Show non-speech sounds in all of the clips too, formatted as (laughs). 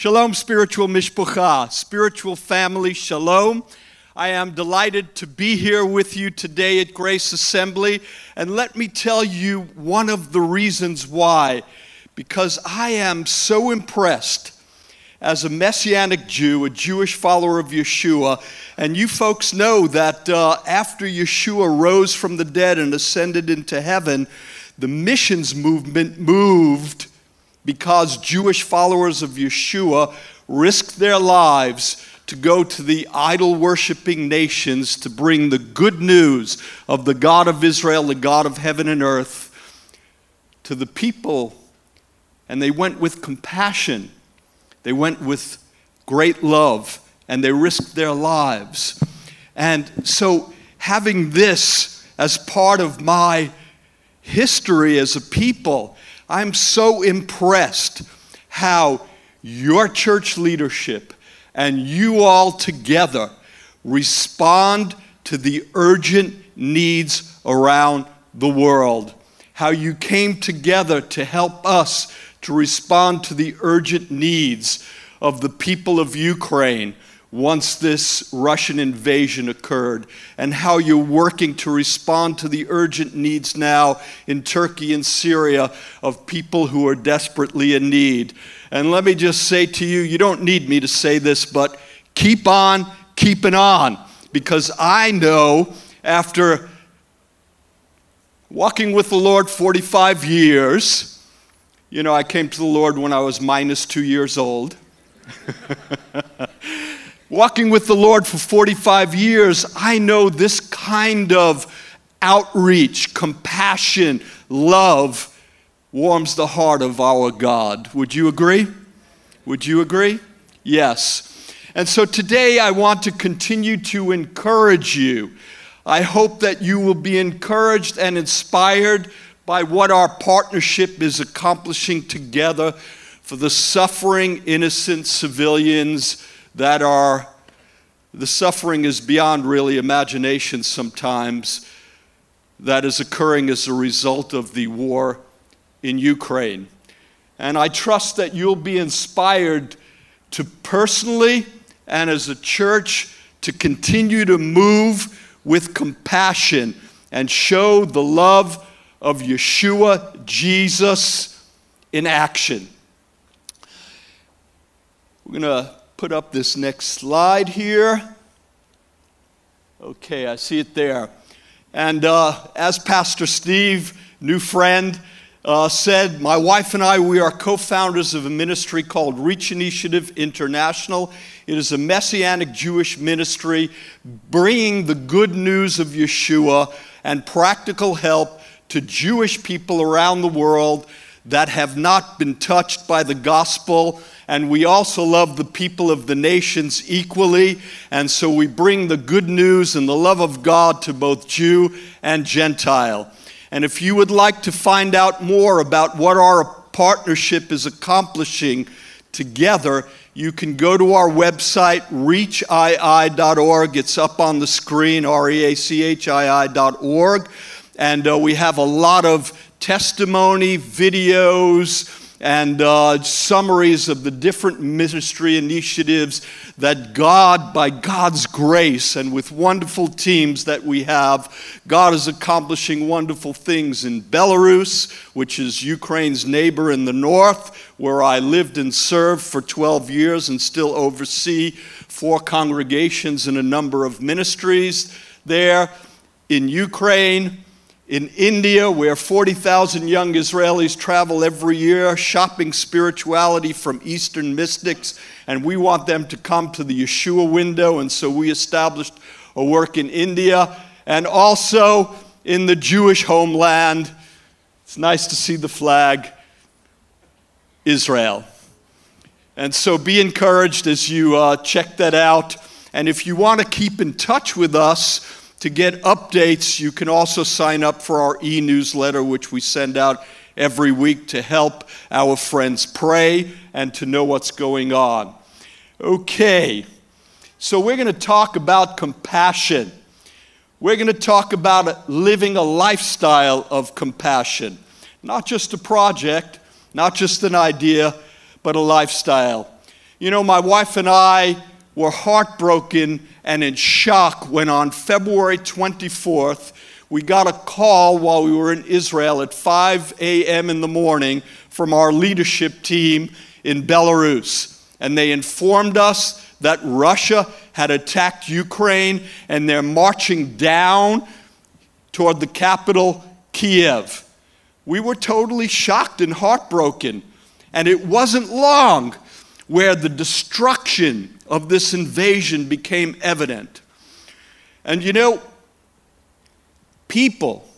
Shalom, spiritual mishpucha, spiritual family, shalom. I am delighted to be here with you today at Grace Assembly. And let me tell you one of the reasons why. Because I am so impressed as a Messianic Jew, a Jewish follower of Yeshua. And you folks know that uh, after Yeshua rose from the dead and ascended into heaven, the missions movement moved because Jewish followers of Yeshua risked their lives to go to the idol worshiping nations to bring the good news of the God of Israel, the God of heaven and earth, to the people. And they went with compassion, they went with great love, and they risked their lives. And so, having this as part of my history as a people, I'm so impressed how your church leadership and you all together respond to the urgent needs around the world. How you came together to help us to respond to the urgent needs of the people of Ukraine once this Russian invasion occurred, and how you're working to respond to the urgent needs now in Turkey and Syria of people who are desperately in need. And let me just say to you, you don't need me to say this, but keep on keeping on, because I know after walking with the Lord 45 years, you know, I came to the Lord when I was minus two years old. (laughs) walking with the Lord for 45 years, I know this kind of outreach, compassion, love warms the heart of our God. Would you agree? Would you agree? Yes. And so today I want to continue to encourage you. I hope that you will be encouraged and inspired by what our partnership is accomplishing together for the suffering, innocent civilians that are, the suffering is beyond really imagination sometimes, that is occurring as a result of the war in Ukraine. And I trust that you'll be inspired to personally and as a church to continue to move with compassion and show the love of Yeshua, Jesus, in action. We're going to put up this next slide here. Okay, I see it there. And uh, as Pastor Steve, new friend, uh, said, My wife and I, we are co founders of a ministry called Reach Initiative International. It is a messianic Jewish ministry bringing the good news of Yeshua and practical help to Jewish people around the world that have not been touched by the gospel and we also love the people of the nations equally. And so we bring the good news and the love of God to both Jew and Gentile. And if you would like to find out more about what our partnership is accomplishing together, you can go to our website, reachii.org. It's up on the screen, R E A C H I I.org. And uh, we have a lot of testimony, videos, and uh, summaries of the different ministry initiatives that God, by God's grace and with wonderful teams that we have, God is accomplishing wonderful things in Belarus, which is Ukraine's neighbor in the north, where I lived and served for 12 years and still oversee four congregations and a number of ministries there. In Ukraine, in India, where 40,000 young Israelis travel every year shopping spirituality from Eastern mystics, and we want them to come to the Yeshua window, and so we established a work in India and also in the Jewish homeland. It's nice to see the flag, Israel. And so be encouraged as you uh, check that out. And if you want to keep in touch with us, to get updates, you can also sign up for our e newsletter, which we send out every week to help our friends pray and to know what's going on. Okay, so we're going to talk about compassion. We're going to talk about living a lifestyle of compassion, not just a project, not just an idea, but a lifestyle. You know, my wife and I were heartbroken and in shock when on February 24th, we got a call while we were in Israel at 5 a.m. in the morning from our leadership team in Belarus. And they informed us that Russia had attacked Ukraine and they're marching down toward the capital, Kiev. We were totally shocked and heartbroken. And it wasn't long where the destruction of this invasion became evident. And you know, people,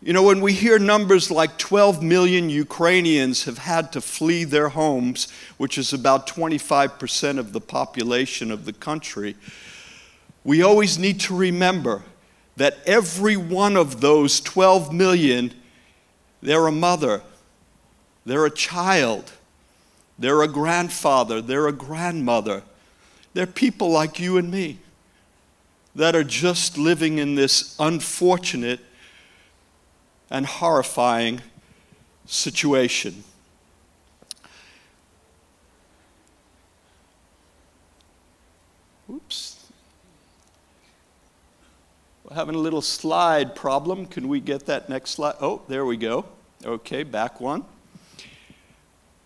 you know, when we hear numbers like 12 million Ukrainians have had to flee their homes, which is about 25% of the population of the country, we always need to remember that every one of those 12 million, they're a mother, they're a child, they're a grandfather, they're a grandmother. They're people like you and me that are just living in this unfortunate and horrifying situation. Oops. We're having a little slide problem. Can we get that next slide? Oh, there we go. Okay, back one.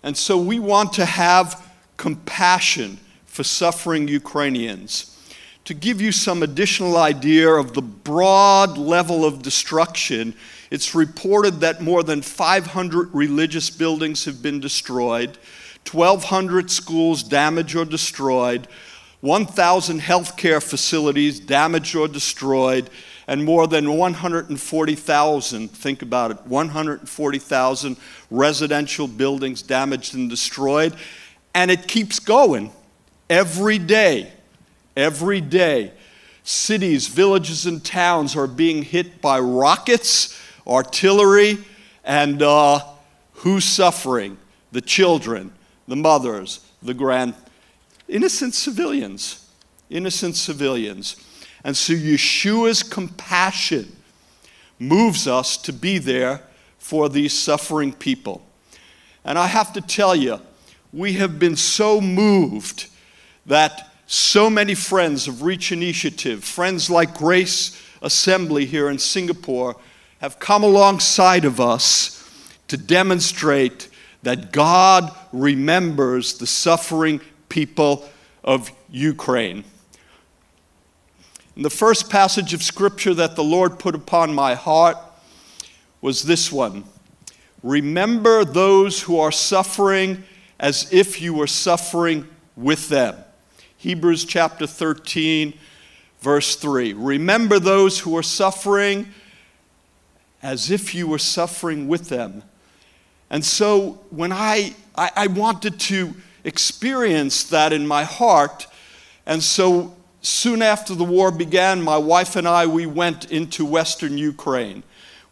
And so we want to have compassion for suffering Ukrainians. To give you some additional idea of the broad level of destruction, it's reported that more than 500 religious buildings have been destroyed, 1,200 schools damaged or destroyed, 1,000 healthcare facilities damaged or destroyed, and more than 140,000, think about it, 140,000 residential buildings damaged and destroyed. And it keeps going every day. Every day. Cities, villages, and towns are being hit by rockets, artillery, and uh, who's suffering? The children, the mothers, the grand, innocent civilians. Innocent civilians. And so Yeshua's compassion moves us to be there for these suffering people. And I have to tell you, we have been so moved that so many friends of Reach Initiative, friends like Grace Assembly here in Singapore, have come alongside of us to demonstrate that God remembers the suffering people of Ukraine. And the first passage of scripture that the Lord put upon my heart was this one Remember those who are suffering as if you were suffering with them. Hebrews chapter 13, verse 3. Remember those who are suffering as if you were suffering with them. And so when I, I, I wanted to experience that in my heart, and so soon after the war began, my wife and I, we went into Western Ukraine.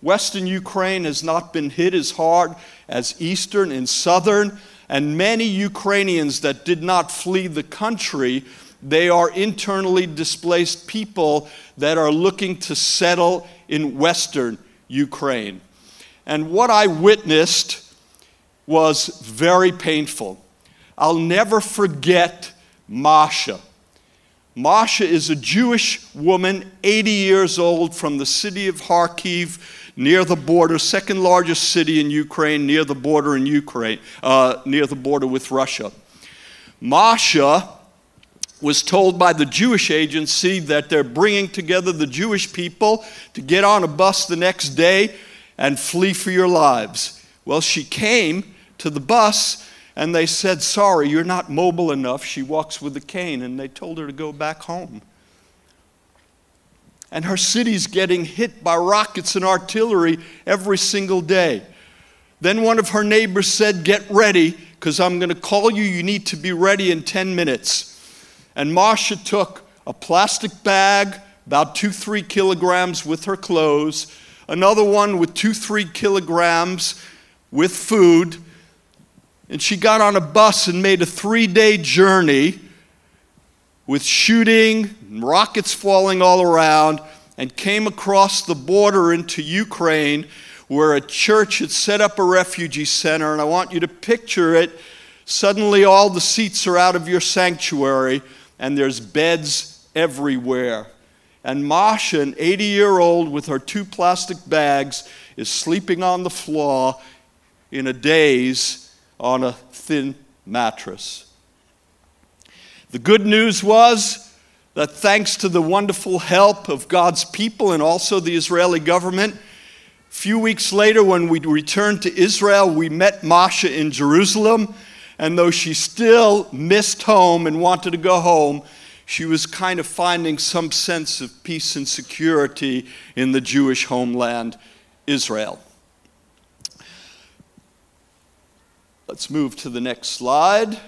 Western Ukraine has not been hit as hard as Eastern and Southern, and many Ukrainians that did not flee the country, they are internally displaced people that are looking to settle in Western Ukraine. And what I witnessed was very painful. I'll never forget Masha. Masha is a Jewish woman, 80 years old, from the city of Kharkiv, near the border, second largest city in Ukraine, near the border in Ukraine, uh, near the border with Russia. Masha was told by the Jewish agency that they're bringing together the Jewish people to get on a bus the next day and flee for your lives. Well, she came to the bus and they said, Sorry, you're not mobile enough. She walks with a cane. And they told her to go back home. And her city's getting hit by rockets and artillery every single day. Then one of her neighbors said, Get ready, because I'm going to call you. You need to be ready in 10 minutes. And Masha took a plastic bag, about two, three kilograms with her clothes, another one with two, three kilograms with food and she got on a bus and made a three day journey with shooting, rockets falling all around, and came across the border into Ukraine where a church had set up a refugee center. And I want you to picture it Suddenly, all the seats are out of your sanctuary, and there's beds everywhere. And Masha, an 80 year old with her two plastic bags, is sleeping on the floor in a daze on a thin mattress. The good news was that thanks to the wonderful help of God's people and also the Israeli government, a few weeks later, when we returned to Israel, we met Masha in Jerusalem. And though she still missed home and wanted to go home, she was kind of finding some sense of peace and security in the Jewish homeland, Israel. Let's move to the next slide.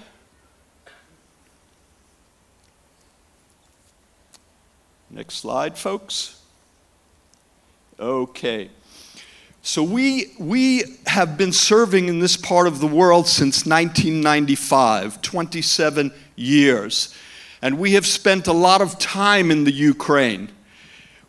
Next slide, folks. Okay. So we, we have been serving in this part of the world since 1995, 27 years. And we have spent a lot of time in the Ukraine.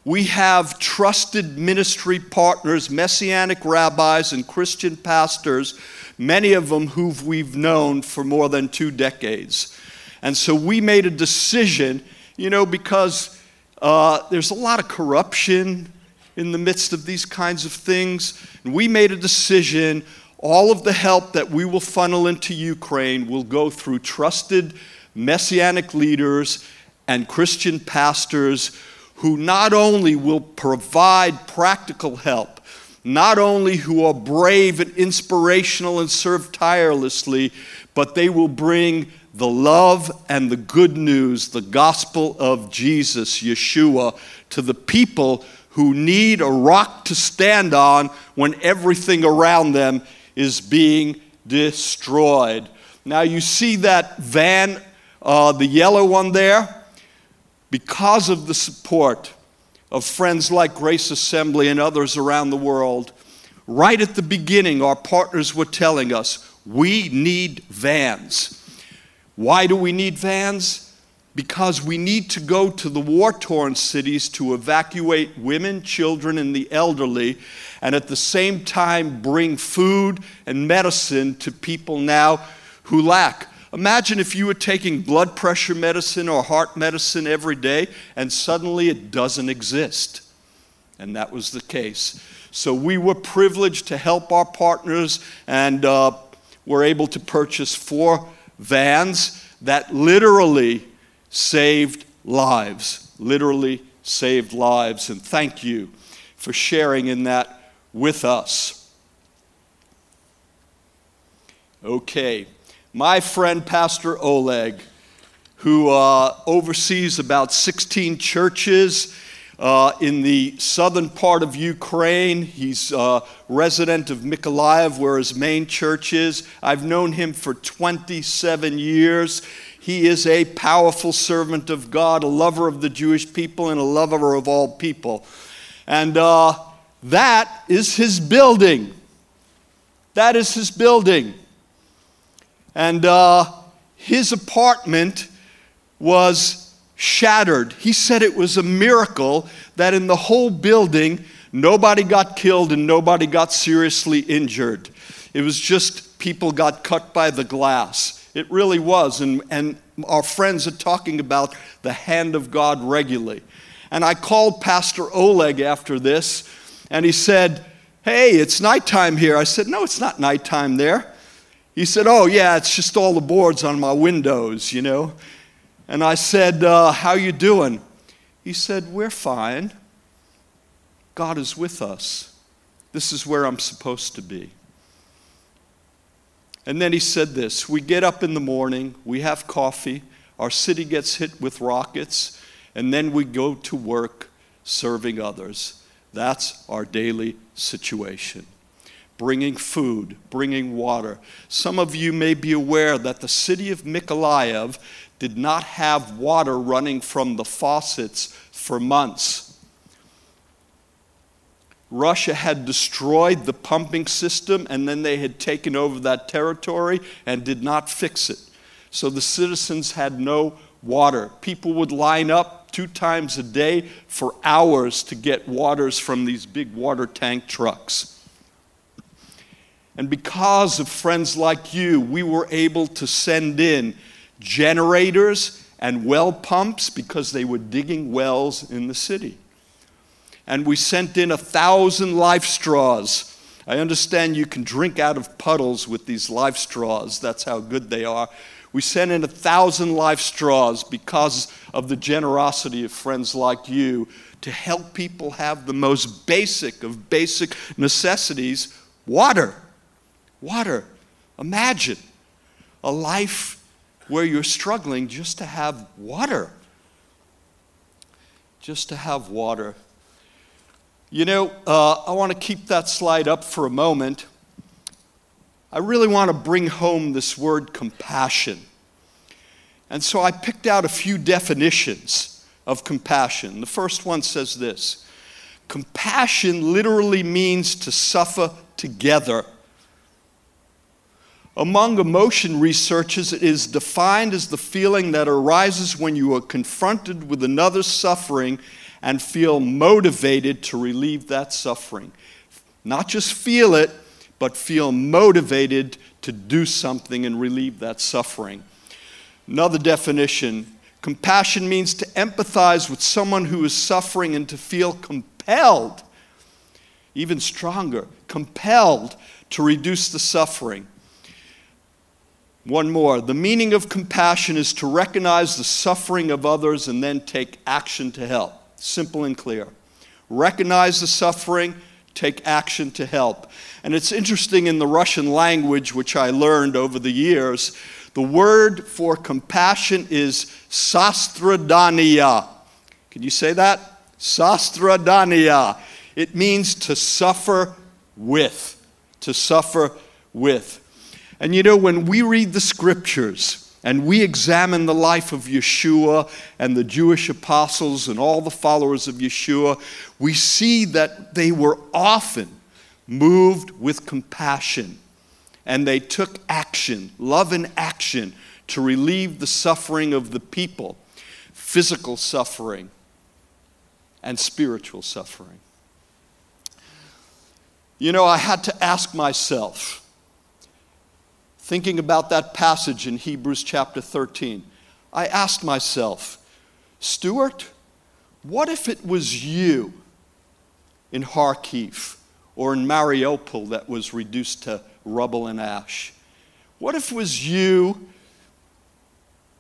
We have trusted ministry partners, messianic rabbis, and Christian pastors, many of them who we've known for more than two decades. And so we made a decision, you know, because uh, there's a lot of corruption in the midst of these kinds of things. And we made a decision all of the help that we will funnel into Ukraine will go through trusted messianic leaders and Christian pastors who not only will provide practical help, not only who are brave and inspirational and serve tirelessly, but they will bring the love and the good news, the gospel of Jesus, Yeshua, to the people who need a rock to stand on when everything around them is being destroyed. Now, you see that van, uh, the yellow one there? Because of the support of friends like Grace Assembly and others around the world, right at the beginning, our partners were telling us we need vans. Why do we need vans? Because we need to go to the war torn cities to evacuate women, children, and the elderly, and at the same time bring food and medicine to people now who lack. Imagine if you were taking blood pressure medicine or heart medicine every day and suddenly it doesn't exist. And that was the case. So we were privileged to help our partners and uh, were able to purchase four vans that literally saved lives. Literally saved lives. And thank you for sharing in that with us. Okay, my friend Pastor Oleg, who uh, oversees about 16 churches uh, in the southern part of Ukraine. He's a resident of Mykolaiv, where his main church is. I've known him for 27 years. He is a powerful servant of God, a lover of the Jewish people, and a lover of all people. And uh, that is his building. That is his building. And uh, his apartment was shattered. He said it was a miracle that in the whole building, nobody got killed and nobody got seriously injured. It was just people got cut by the glass. It really was. And, and our friends are talking about the hand of God regularly. And I called Pastor Oleg after this, and he said, Hey, it's nighttime here. I said, No, it's not nighttime there. He said, Oh, yeah, it's just all the boards on my windows, you know. And I said, uh, How you doing? He said, We're fine. God is with us. This is where I'm supposed to be. And then he said this We get up in the morning, we have coffee, our city gets hit with rockets, and then we go to work serving others. That's our daily situation. Bringing food, bringing water. Some of you may be aware that the city of Mykolaiv did not have water running from the faucets for months. Russia had destroyed the pumping system and then they had taken over that territory and did not fix it. So the citizens had no water. People would line up two times a day for hours to get waters from these big water tank trucks. And because of friends like you, we were able to send in generators and well pumps because they were digging wells in the city. And we sent in a thousand life straws. I understand you can drink out of puddles with these life straws, that's how good they are. We sent in a thousand life straws because of the generosity of friends like you to help people have the most basic of basic necessities water. Water. Imagine a life where you're struggling just to have water. Just to have water. You know, uh, I want to keep that slide up for a moment. I really want to bring home this word compassion. And so I picked out a few definitions of compassion. The first one says this Compassion literally means to suffer together among emotion researchers, it is defined as the feeling that arises when you are confronted with another's suffering and feel motivated to relieve that suffering. Not just feel it, but feel motivated to do something and relieve that suffering. Another definition compassion means to empathize with someone who is suffering and to feel compelled, even stronger, compelled to reduce the suffering. One more. The meaning of compassion is to recognize the suffering of others and then take action to help. Simple and clear. Recognize the suffering, take action to help. And it's interesting in the Russian language, which I learned over the years, the word for compassion is sastradania. Can you say that? Sastradania. It means to suffer with. To suffer with. And you know, when we read the scriptures and we examine the life of Yeshua and the Jewish apostles and all the followers of Yeshua, we see that they were often moved with compassion and they took action, love and action, to relieve the suffering of the people physical suffering and spiritual suffering. You know, I had to ask myself, thinking about that passage in Hebrews chapter 13, I asked myself, Stuart, what if it was you in Kharkiv or in Mariupol that was reduced to rubble and ash? What if it was you,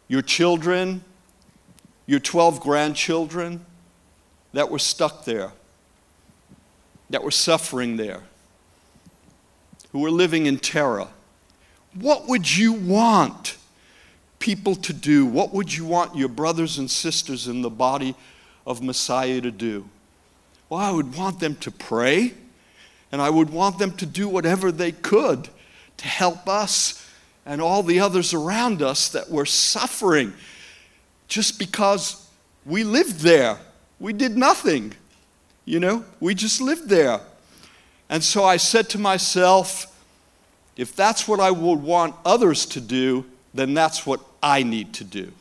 your children, your 12 grandchildren that were stuck there, that were suffering there, who were living in terror? What would you want people to do? What would you want your brothers and sisters in the body of Messiah to do? Well, I would want them to pray, and I would want them to do whatever they could to help us and all the others around us that were suffering just because we lived there. We did nothing, you know, we just lived there. And so I said to myself, if that's what I would want others to do, then that's what I need to do.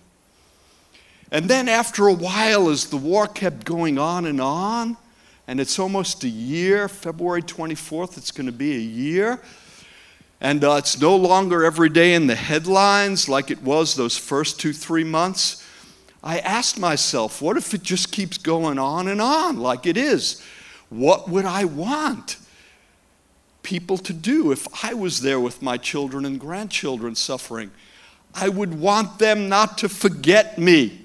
And then after a while, as the war kept going on and on, and it's almost a year, February 24th, it's going to be a year. And uh, it's no longer every day in the headlines like it was those first two, three months. I asked myself, what if it just keeps going on and on like it is? What would I want? People to do if I was there with my children and grandchildren suffering. I would want them not to forget me.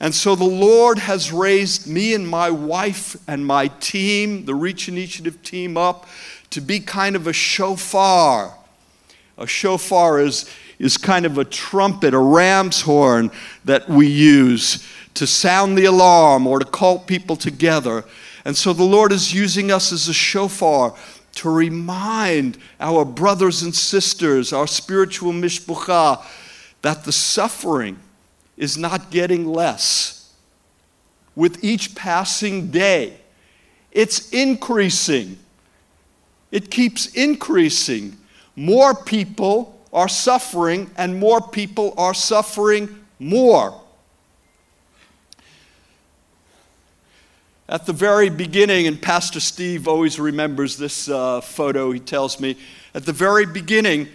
And so the Lord has raised me and my wife and my team, the Reach Initiative team, up to be kind of a shofar. A shofar is, is kind of a trumpet, a ram's horn that we use to sound the alarm or to call people together. And so the Lord is using us as a shofar to remind our brothers and sisters, our spiritual mishpucha, that the suffering is not getting less. With each passing day, it's increasing. It keeps increasing. More people are suffering, and more people are suffering more. At the very beginning, and Pastor Steve always remembers this uh, photo, he tells me, at the very beginning,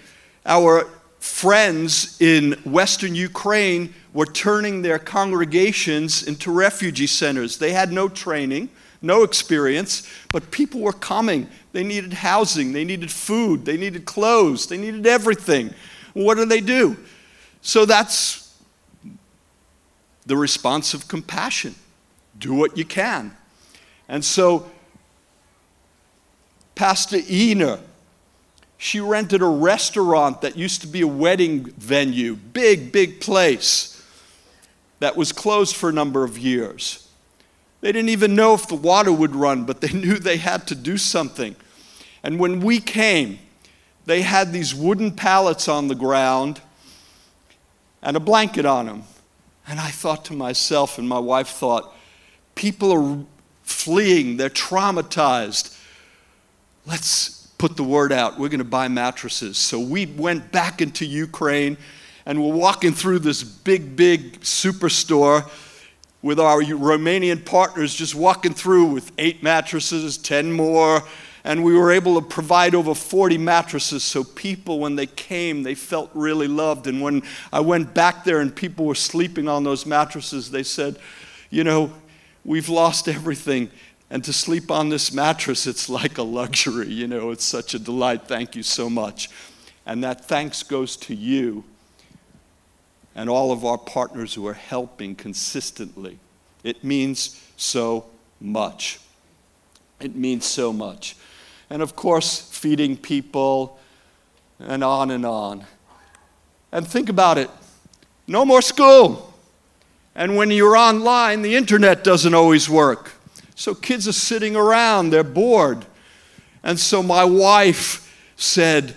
our friends in Western Ukraine were turning their congregations into refugee centers. They had no training, no experience, but people were coming. They needed housing, they needed food, they needed clothes, they needed everything. What do they do? So that's the response of compassion. Do what you can. And so, Pastor Ina, she rented a restaurant that used to be a wedding venue, big, big place that was closed for a number of years. They didn't even know if the water would run, but they (laughs) knew they had to do something. And when we came, they had these wooden pallets on the ground and a blanket on them. And I thought to myself, and my wife thought, people are fleeing, they're traumatized. Let's put the word out. We're going to buy mattresses. So we went back into Ukraine and we're walking through this big, big superstore with our Romanian partners, just walking through with eight mattresses, 10 more, and we were able to provide over 40 mattresses so people when they came they felt really loved and when i went back there and people were sleeping on those mattresses they said you know we've lost everything. And to sleep on this mattress it's like a luxury you know it's such a delight. Thank you so much. And that thanks goes to you and all of our partners who are helping consistently. It means so much. It means so much. And of course, feeding people, and on and on. And think about it. No more school. And when you're online, the internet doesn't always work. So kids are sitting around, they're bored. And so my wife said,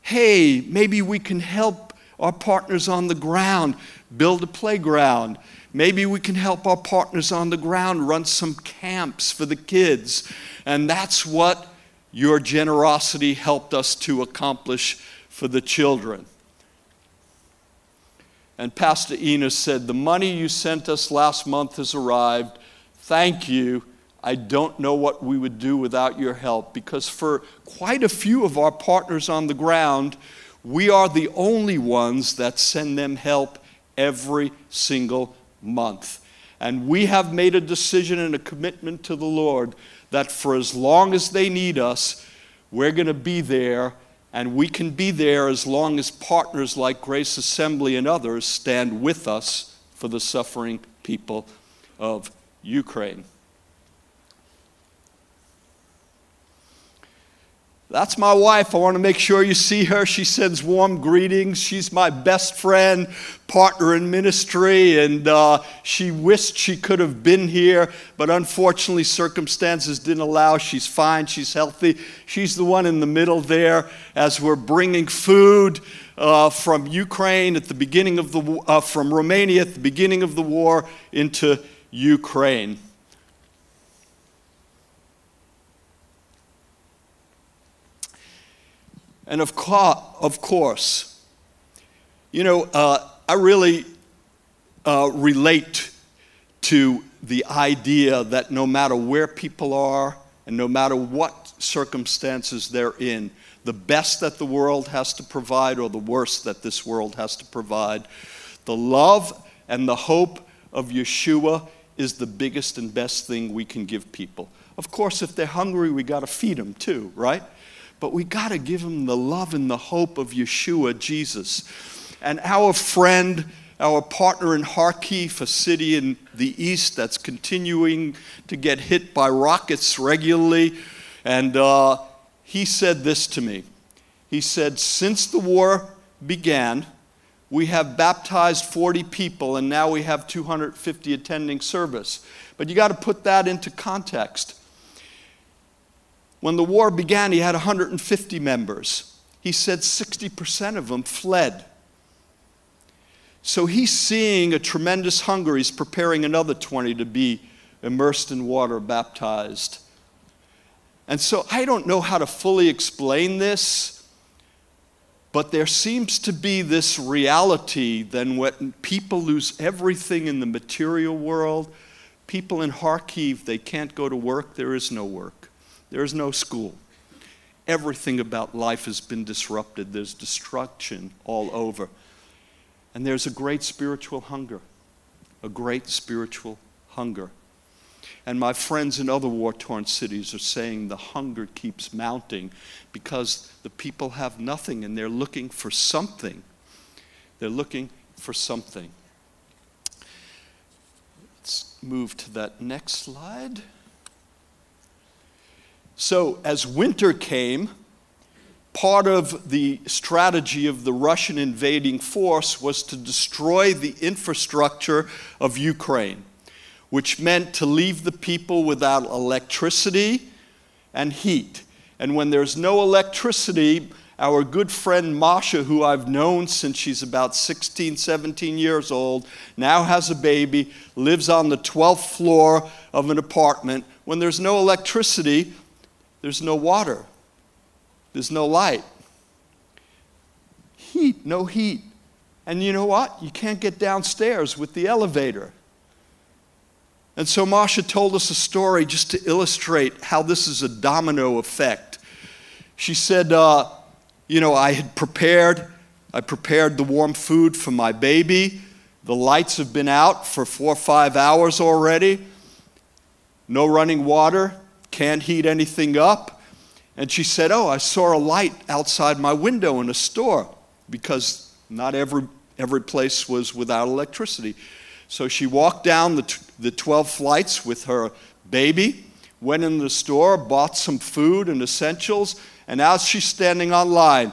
Hey, maybe we can help our partners on the ground build a playground. Maybe we can help our partners on the ground run some camps for the kids. And that's what your generosity helped us to accomplish for the children. And Pastor Enos said, The money you sent us last month has arrived. Thank you. I don't know what we would do without your help because for quite a few of our partners on the ground, we are the only ones that send them help every single month. And we have made a decision and a commitment to the Lord that for as long as they need us, we're going to be there, and we can be there as long as partners like Grace Assembly and others stand with us for the suffering people of Ukraine. That's my wife. I want to make sure you see her. She sends warm greetings. She's my best friend, partner in ministry, and uh, she wished she could have been here, but unfortunately, circumstances didn't allow. She's fine, she's healthy. She's the one in the middle there as we're bringing food uh, from Ukraine at the beginning of the uh, from Romania at the beginning of the war into Ukraine. And of, co- of course, you know, uh, I really uh, relate to the idea that no matter where people are and no matter what circumstances they're in, the best that the world has to provide or the worst that this world has to provide, the love and the hope of Yeshua is the biggest and best thing we can give people. Of course, if they're hungry, we got to feed them too, right? But we got to give them the love and the hope of Yeshua, Jesus. And our friend, our partner in Kharkiv, a city in the east that's continuing to get hit by rockets regularly, and uh, he said this to me. He said, Since the war began, we have baptized 40 people, and now we have 250 attending service. But you got to put that into context. When the war began, he had 150 members. He said 60% of them fled. So he's seeing a tremendous hunger. He's preparing another 20 to be immersed in water, baptized. And so I don't know how to fully explain this, but there seems to be this reality then when people lose everything in the material world, People in Kharkiv, they can't go to work. There is no work. There is no school. Everything about life has been disrupted. There's destruction all over. And there's a great spiritual hunger, a great spiritual hunger. And my friends in other war torn cities are saying the hunger keeps mounting because the people have nothing and they're looking for something. They're looking for something. Let's move to that next slide. So, as winter came, part of the strategy of the Russian invading force was to destroy the infrastructure of Ukraine, which meant to leave the people without electricity and heat. And when there's no electricity, our good friend Masha, who I've known since she's about 16, 17 years old, now has a baby, lives on the 12th floor of an apartment. When there's no electricity, there's no water, there's no light. Heat, no heat. And you know what? You can't get downstairs with the elevator. And so Masha told us a story just to illustrate how this is a domino effect. She said, uh, you know, I had prepared, I prepared the warm food for my baby. The lights have been out for four or five hours already. No running water, can't heat anything up. And she said, Oh, I saw a light outside my window in a store because not every, every place was without electricity. So she walked down the, t- the 12 flights with her baby, went in the store, bought some food and essentials, and as she's standing on line,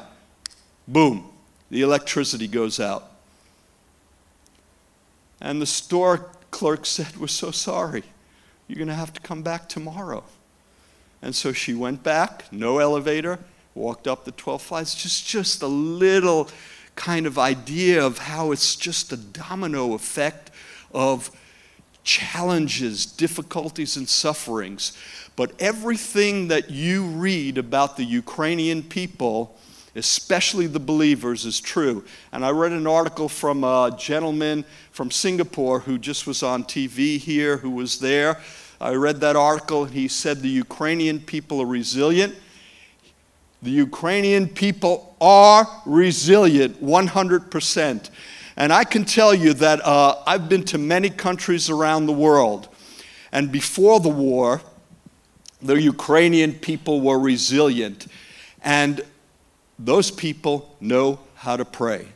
boom, the electricity goes out. And the store clerk (laughs) said, We're so sorry. You're going to have to come back tomorrow. And so she went back, no elevator, walked up the 12 flights. Just, just a little kind of idea of how it's just a domino effect of challenges, difficulties, and sufferings. But everything that you read about the Ukrainian people, especially the believers, is true. And I read an article from a gentleman from Singapore who just was on TV here, who was there. I read that article, and he said the Ukrainian people are resilient. The Ukrainian people are resilient 100%. And I can tell you that uh, I've been to many countries around the world. And before the war, the Ukrainian people were resilient. And those people know how to pray.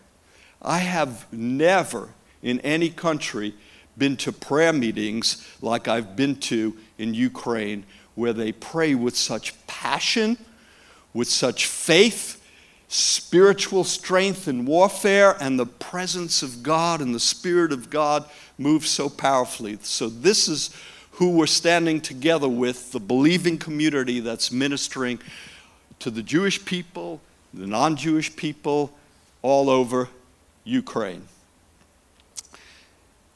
I have never in any country been to prayer meetings like I've been to in Ukraine, where they pray with such passion, with such faith, spiritual strength in warfare, and the presence of God and the Spirit of God move so powerfully. So, this is who we're standing together with, the believing community that's ministering to the Jewish people, the non Jewish people all over Ukraine.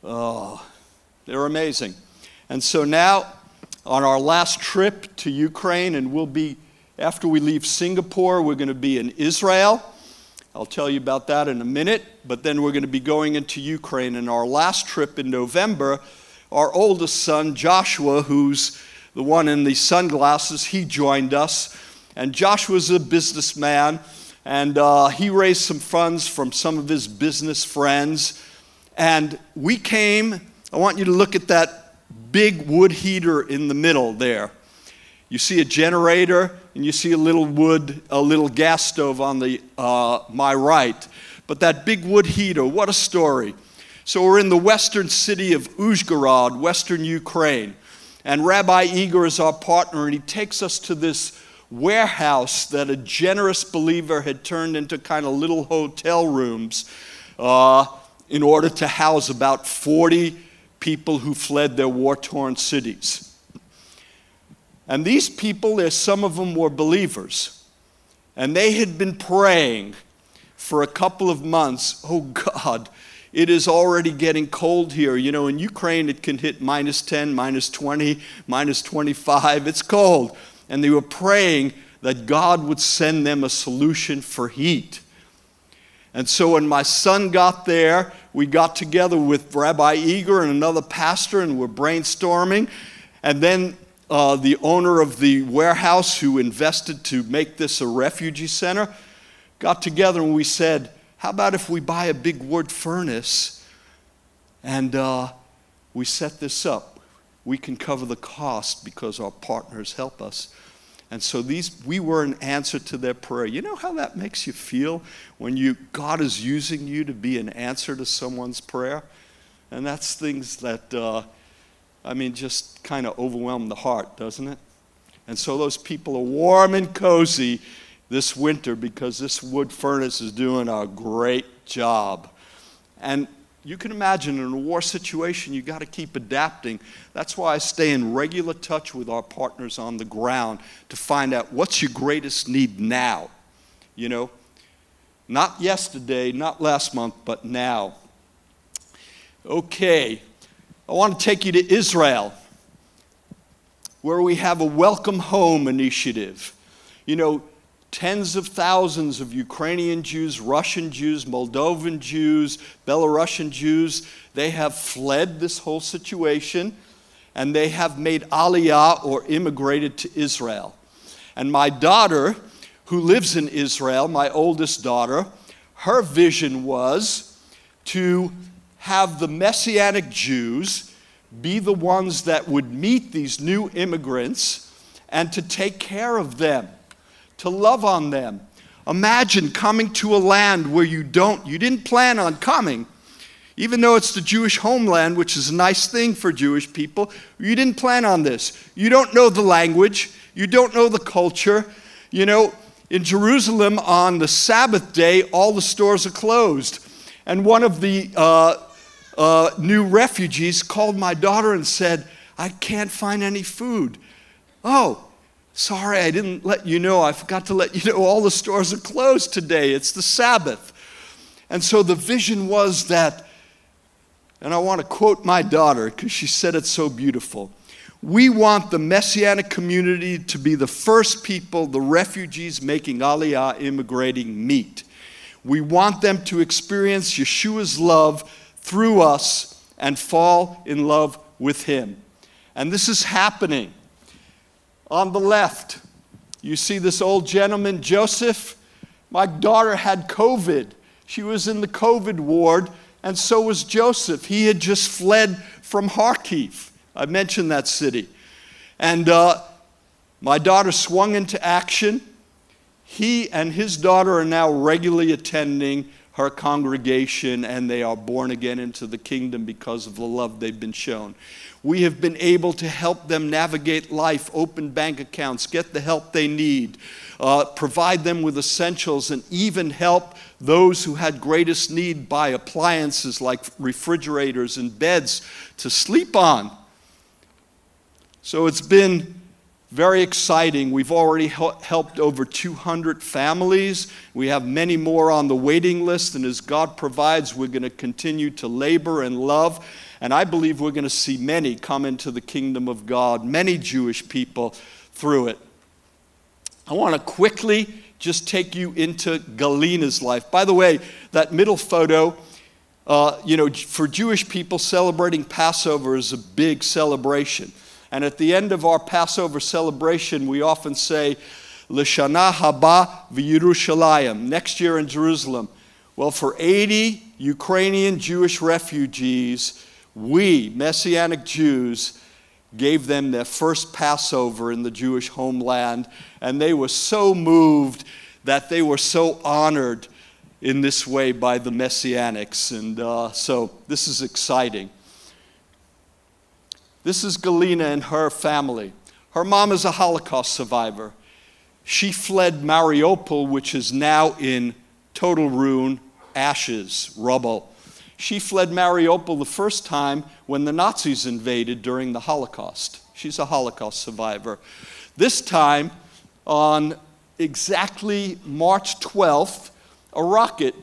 Oh, they're amazing. And so now, on our last trip to Ukraine, and we'll be after we leave Singapore, we're going to be in Israel. I'll tell you about that in a minute. But then we're going to be going into Ukraine. And our last trip in November, our oldest son, Joshua, who's the one in the sunglasses, he joined us. And Joshua's a businessman. And uh, he raised some funds from some of his business friends. And we came, I want you to look at that big wood heater in the middle there. You see a generator, and you see a little wood, a little gas stove on the uh, my right. But that big wood heater, what a story! So we're in the western city of Uzhgorod, western Ukraine, and Rabbi Igor is our partner, and he takes us to this warehouse that a generous believer had turned into kind of little hotel rooms uh, in order to house about 40 people who fled their war torn cities. And these people, there, some of them were believers. And they had been praying for a couple of months oh God, it is already getting cold here. You know, in Ukraine, it can hit minus 10, minus 20, minus 25. It's cold. And they were praying that God would send them a solution for heat. And so when my son got there, we got together with Rabbi Igor and another pastor, and we're brainstorming. And then uh, the owner of the warehouse who invested to make this a refugee center got together and we said, How about if we buy a big wood furnace and uh, we set this up? We can cover the cost because our partners help us. And so these we were an answer to their prayer. You know how that makes you feel when you God is using you to be an answer to someone's prayer? And that's things that uh, I mean just kind of overwhelm the heart, doesn't it? And so those people are warm and cozy this winter because this wood furnace is doing a great job. And you can imagine in a war situation, you got to keep adapting. That's why I stay in regular touch with our partners on the ground to find out what's your greatest need now. You know, not yesterday, not last month, but now. Okay, I want to take you to Israel, where we have a Welcome Home initiative. You know, tens of thousands of Ukrainian Jews, Russian Jews, Moldovan Jews, Belarusian Jews, they have fled this whole situation and they have made aliyah or immigrated to Israel. And my daughter, who lives in Israel, my oldest daughter, her vision was to have the Messianic Jews be the ones that would meet these new immigrants and to take care of them to love on them. Imagine coming to a land where you don't, you didn't plan on coming, even though it's the Jewish homeland, which is a nice thing for Jewish people. You didn't plan on this. You don't know the language, you don't know the culture. You know, in Jerusalem on the Sabbath day, all the stores are closed. And one of the uh, uh, new refugees called my daughter and said, I can't find any food. Oh, Sorry, I didn't let you know. I forgot to let you know all the stores are closed today. It's the Sabbath. And so the vision was that, and I want to quote my daughter because she said it so beautiful. We want the Messianic community to be the first people the refugees making Aliyah immigrating meet. We want them to experience Yeshua's love through us and fall in love with Him. And this is happening. On the left, you see this old gentleman, Joseph. My daughter had COVID. She was in the COVID ward, and so was Joseph. He had just fled from Kharkiv. I mentioned that city. And uh, my daughter swung into action. He and his daughter are now regularly attending her congregation, and they are born again into the kingdom because of the love they've been shown. We have been able to help them navigate life, open bank accounts, get the help they need, uh, provide them with essentials, and even help those who had greatest need buy appliances like refrigerators and beds to sleep on. So it's been very exciting. We've already helped over 200 families. We have many more on the waiting list, and as God provides, we're going to continue to labor and love. And I believe we're going to see many come into the kingdom of God, many Jewish people through it. I want to quickly just take you into Galina's life. By the way, that middle photo, uh, you know, for Jewish people, celebrating Passover is a big celebration. And at the end of our Passover celebration, we often say, Lashana haba v'Yerushalayim, next year in Jerusalem. Well, for 80 Ukrainian Jewish refugees, we, Messianic Jews, gave them their first Passover in the Jewish homeland, and they were so moved that they were so honored in this way by the Messianics. And uh, so this is exciting. This is Galina and her family. Her mom is a Holocaust survivor. She fled Mariupol, which is now in total ruin, ashes, rubble. She fled Mariupol the first time when the Nazis invaded during the Holocaust. She's a Holocaust survivor. This time, on exactly March 12th, a rocket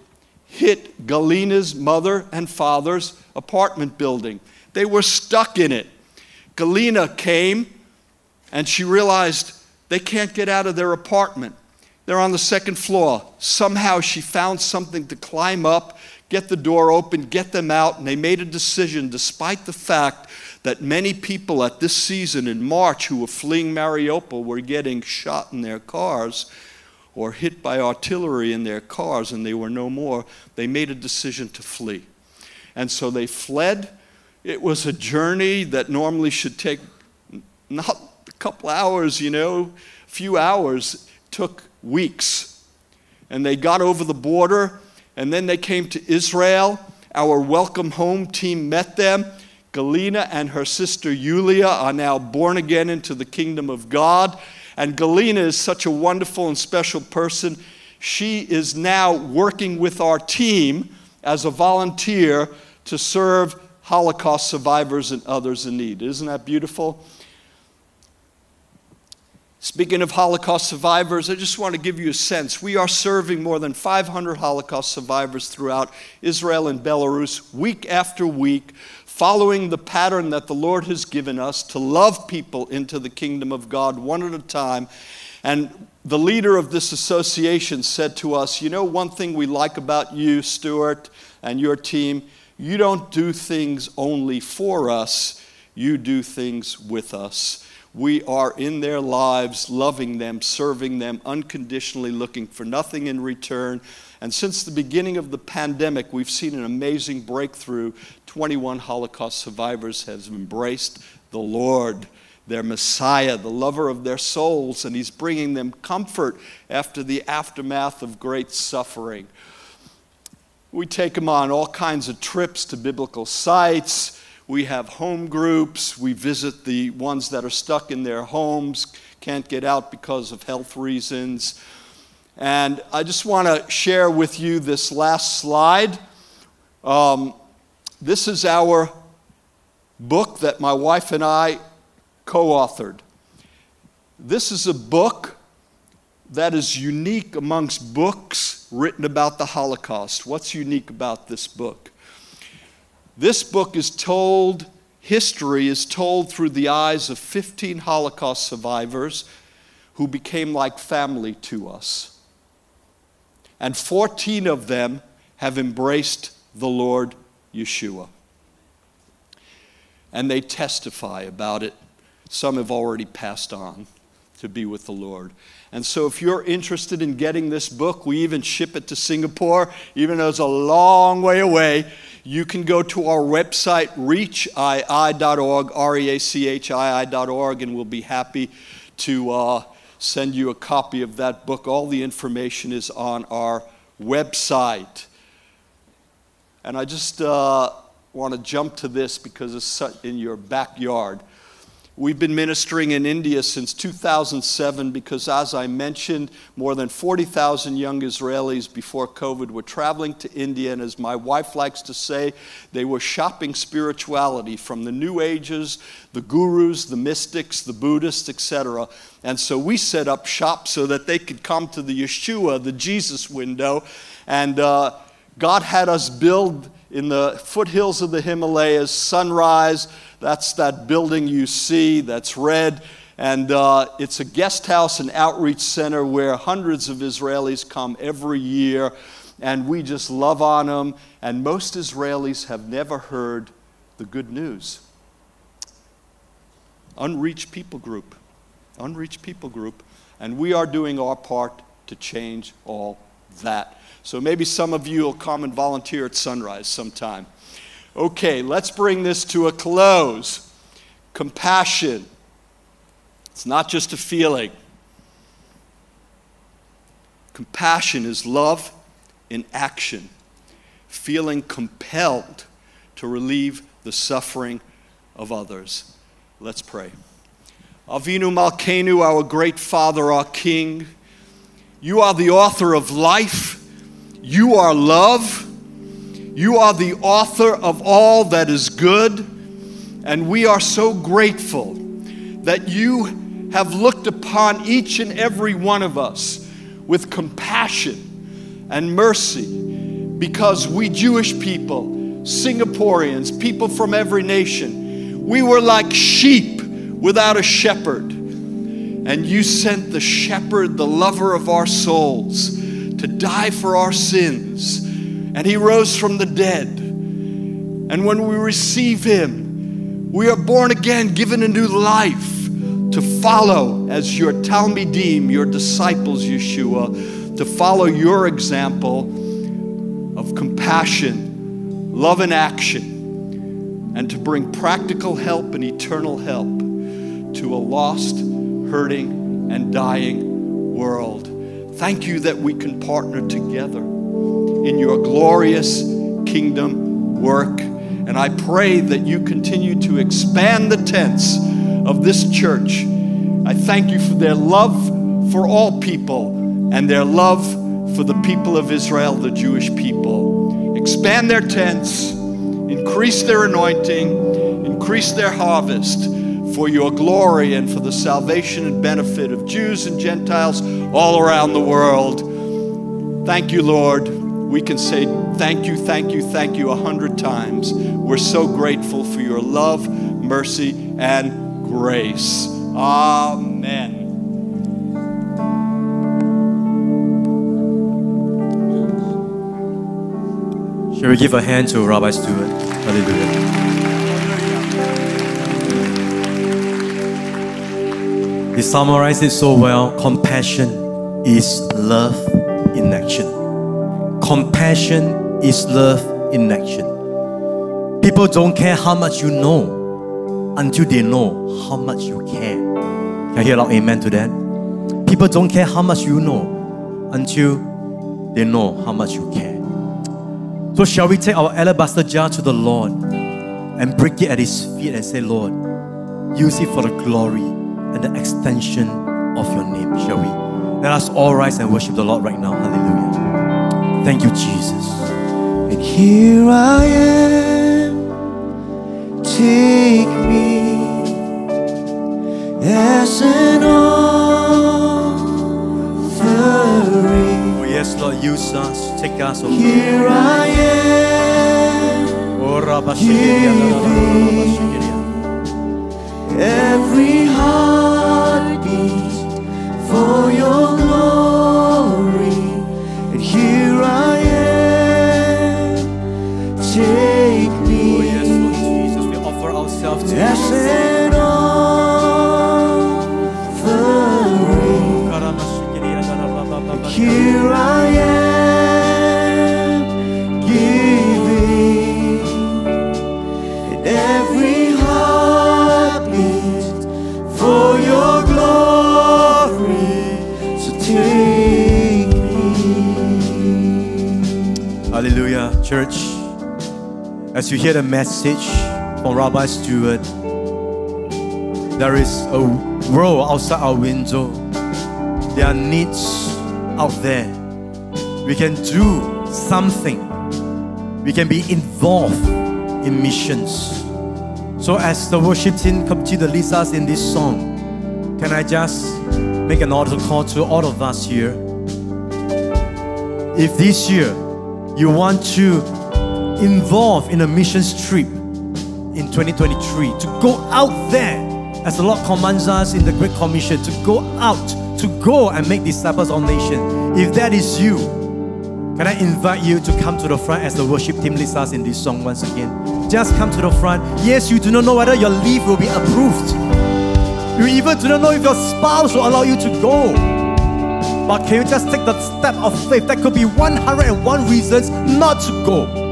hit Galina's mother and father's apartment building. They were stuck in it. Galina came and she realized they can't get out of their apartment. They're on the second floor. Somehow she found something to climb up, get the door open, get them out, and they made a decision, despite the fact that many people at this season in March who were fleeing Mariupol were getting shot in their cars or hit by artillery in their cars and they were no more. They made a decision to flee. And so they fled. It was a journey that normally should take not a couple hours, you know, a few hours, took weeks. And they got over the border, and then they came to Israel. Our welcome home team met them. Galina and her sister Yulia are now born again into the kingdom of God. And Galina is such a wonderful and special person. She is now working with our team as a volunteer to serve Holocaust survivors and others in need. Isn't that beautiful? Speaking of Holocaust survivors, I just want to give you a sense. We are serving more than 500 Holocaust survivors throughout Israel and Belarus week after week, following the pattern that the Lord has given us to love people into the kingdom of God one at a time. And the leader of this association said to us, You know, one thing we like about you, Stuart, and your team, you don't do things only for us, you do things with us we are in their lives, loving them, serving them, unconditionally looking for nothing in return. And since the beginning of the pandemic, we've seen an amazing breakthrough. 21 Holocaust survivors have embraced the Lord, their Messiah, the lover of their souls, and He's bringing them comfort after the aftermath of great suffering. We take them on all kinds of trips to biblical sites we have home groups. We visit the ones that are stuck in their homes, can't get out because of health reasons. And I just want to share with you this last slide. Um, this is our book that my wife and I co authored. This is a book that is unique amongst books written about the Holocaust. What's unique about this book? This book is told, history is told through the eyes of 15 Holocaust survivors who became like family to us. And 14 of them have embraced the Lord Yeshua. And they testify about it. Some have already passed on to be with the Lord. And so, if you're interested in getting this book, we even ship it to Singapore, even though it's a long way away. You can go to our website, reachii.org, R E A C H I I.org, and we'll be happy to uh, send you a copy of that book. All the information is on our website. And I just uh, want to jump to this because it's in your backyard. We've been ministering in India since 2007 because, as I mentioned, more than 40,000 young Israelis before COVID were traveling to India. And as my wife likes to say, they were shopping spirituality from the New Ages, the gurus, the mystics, the Buddhists, etc. And so we set up shop so that they could come to the Yeshua, the Jesus window. And uh, God had us build in the foothills of the Himalayas, sunrise that's that building you see that's red. And uh, it's a guest house and outreach center where hundreds of Israelis come every year. And we just love on them. And most Israelis have never heard the good news. Unreached people group. Unreached people group. And we are doing our part to change all that. So maybe some of you will come and volunteer at sunrise sometime. Okay, let's bring this to a close. Compassion. It's not just a feeling. Compassion is love in action, feeling compelled to relieve the suffering of others. Let's pray. Avinu Malkenu, our great Father, our King, you are the author of life, you are love. You are the author of all that is good, and we are so grateful that you have looked upon each and every one of us with compassion and mercy because we Jewish people, Singaporeans, people from every nation, we were like sheep without a shepherd. And you sent the shepherd, the lover of our souls, to die for our sins. And he rose from the dead. And when we receive him, we are born again, given a new life to follow as your Talmidim, your disciples, Yeshua, to follow your example of compassion, love in action, and to bring practical help and eternal help to a lost, hurting, and dying world. Thank you that we can partner together in your glorious kingdom work. And I pray that you continue to expand the tents of this church. I thank you for their love for all people and their love for the people of Israel, the Jewish people. Expand their tents, increase their anointing, increase their harvest for your glory and for the salvation and benefit of Jews and Gentiles all around the world. Thank you, Lord. We can say thank you, thank you, thank you a hundred times. We're so grateful for your love, mercy, and grace. Amen. Shall we give a hand to Rabbi Stewart? Hallelujah. He summarized it so well. Compassion is love in action. Compassion is love in action. People don't care how much you know until they know how much you care. Can I hear a loud amen to that? People don't care how much you know until they know how much you care. So, shall we take our alabaster jar to the Lord and break it at His feet and say, Lord, use it for the glory and the extension of your name, shall we? Let us all rise and worship the Lord right now. Hallelujah. Thank you, Jesus. And here I am, take me as an offering. Oh, yes, Lord, use us. Take us, oh Here I am, Oh, every heartbeat for your glory. As you hear the message from Rabbi Stewart, there is a world outside our window. There are needs out there. We can do something. We can be involved in missions. So, as the worship team continue to lead us in this song, can I just make an altar call to all of us here? If this year you want to involve in a missions trip in 2023 to go out there as the Lord commands us in the Great Commission to go out to go and make disciples of nations. If that is you, can I invite you to come to the front as the worship team leads us in this song once again? Just come to the front. Yes, you do not know whether your leave will be approved. You even do not know if your spouse will allow you to go. But can you just take the step of faith? That could be 101 reasons not to go.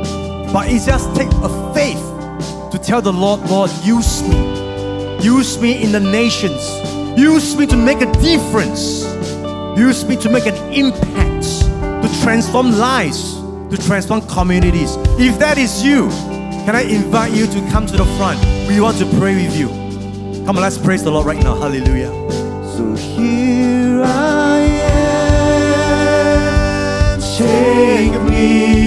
But it's just take a faith to tell the Lord, Lord, use me. Use me in the nations. Use me to make a difference. Use me to make an impact, to transform lives, to transform communities. If that is you, can I invite you to come to the front? We want to pray with you. Come on, let's praise the Lord right now. Hallelujah. So here I am, take me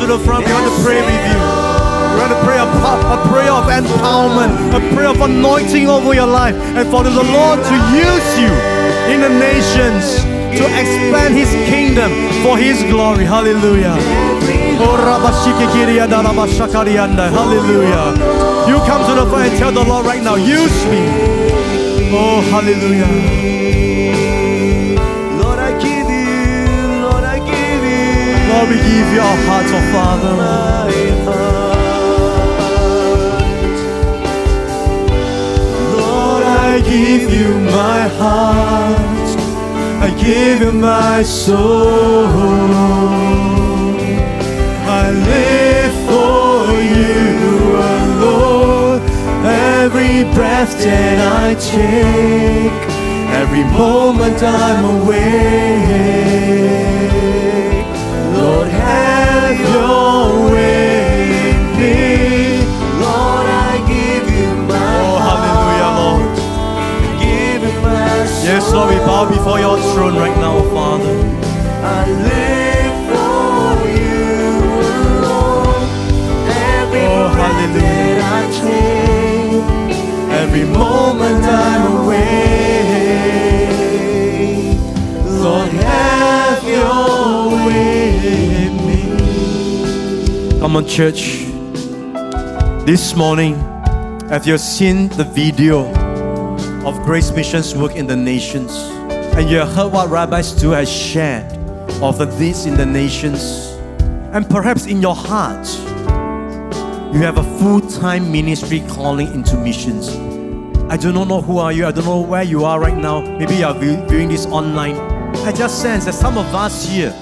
to the front. We want to pray with you. We want to pray a, a prayer of empowerment, a prayer of anointing over your life, and for the Lord to use you in the nations to expand His kingdom for His glory. Hallelujah. Oh. Hallelujah. You come to the front and tell the Lord right now, use me. Oh, hallelujah. Lord, we give you our hearts, oh Father. heart. Lord, I give you my heart. I give you my soul. I live for you alone. Every breath that I take, every moment I'm awake. Bow before your throne right now, Father. I live for you alone. Every Oh, hallelujah. that I take, every moment I'm awake. Lord, have your way in me. Come on, church. This morning, have you seen the video of Grace Mission's work in the nations? And you heard what Rabbi Stu has shared of needs in the nations. And perhaps in your heart, you have a full-time ministry calling into missions. I do not know who are you. I don't know where you are right now. Maybe you are viewing this online. I just sense that some of us here,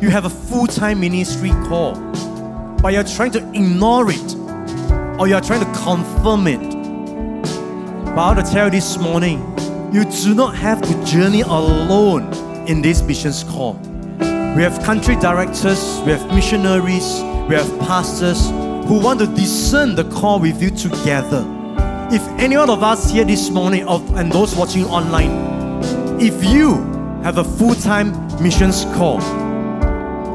you have a full-time ministry call but you're trying to ignore it or you're trying to confirm it. But I want to tell you this morning, you do not have to journey alone in this missions call. We have country directors, we have missionaries, we have pastors who want to discern the call with you together. If any one of us here this morning and those watching online, if you have a full-time missions call,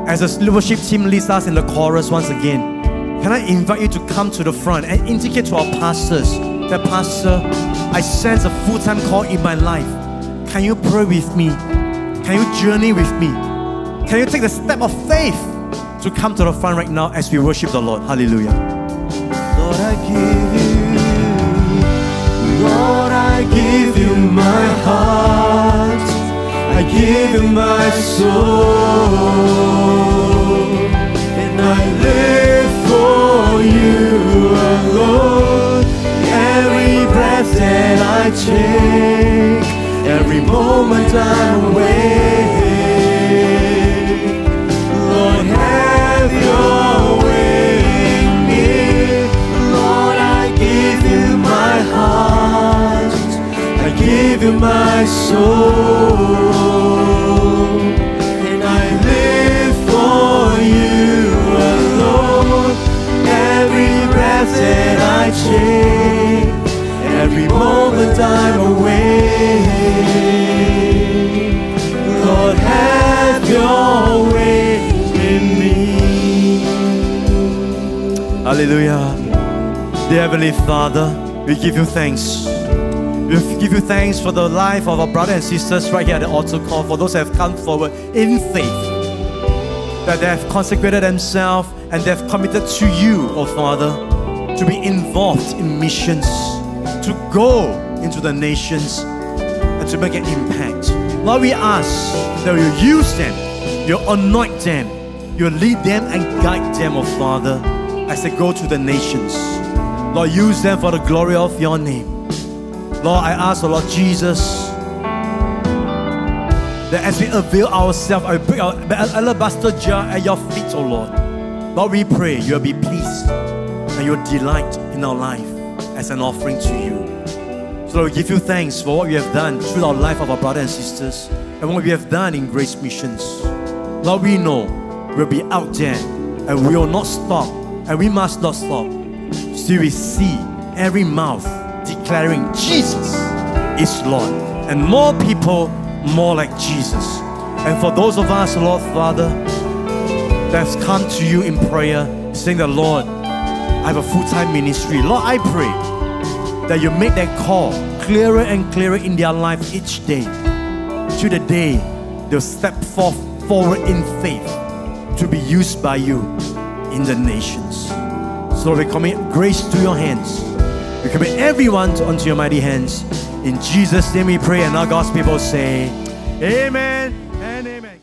as the leadership team leads us in the chorus once again, can I invite you to come to the front and indicate to our pastors that, Pastor, I sense a full time call in my life. Can you pray with me? Can you journey with me? Can you take the step of faith to come to the front right now as we worship the Lord? Hallelujah. Lord, I give you, Lord, I give you my heart. I give you my soul. And I live for you alone. Every breath that I take, every moment I'm awake. Lord, have your way in me. Lord, I give you my heart. I give you my soul. And I live for you alone. Every breath that I take, every moment I'm away. Lord, have your way in me. Hallelujah. Dear Heavenly Father, we give you thanks. We give you thanks for the life of our brothers and sisters right here at the altar call, for those that have come forward in faith, that they have consecrated themselves and they have committed to you, oh Father, to be involved in missions, go into the nations and to make an impact. Lord, we ask that you use them, you anoint them, you lead them and guide them, oh Father, as they go to the nations. Lord, use them for the glory of your name. Lord, I ask, the Lord Jesus, that as we avail ourselves, I bring our alabaster jar at your feet, oh Lord. Lord, we pray you'll be pleased and you'll delight in our life as an offering to you. So we give you thanks for what you have done through our life of our brothers and sisters and what we have done in Grace Missions. Lord, we know we'll be out there and we will not stop and we must not stop. Still, we see every mouth declaring Jesus is Lord and more people more like Jesus. And for those of us, Lord Father, that's come to you in prayer, saying that Lord, I have a full-time ministry. Lord, I pray that you make that call clearer and clearer in their life each day. To the day they'll step forth forward in faith to be used by you in the nations. So we commit grace to your hands. We commit everyone to, unto your mighty hands. In Jesus' name we pray, and our God's people say, Amen.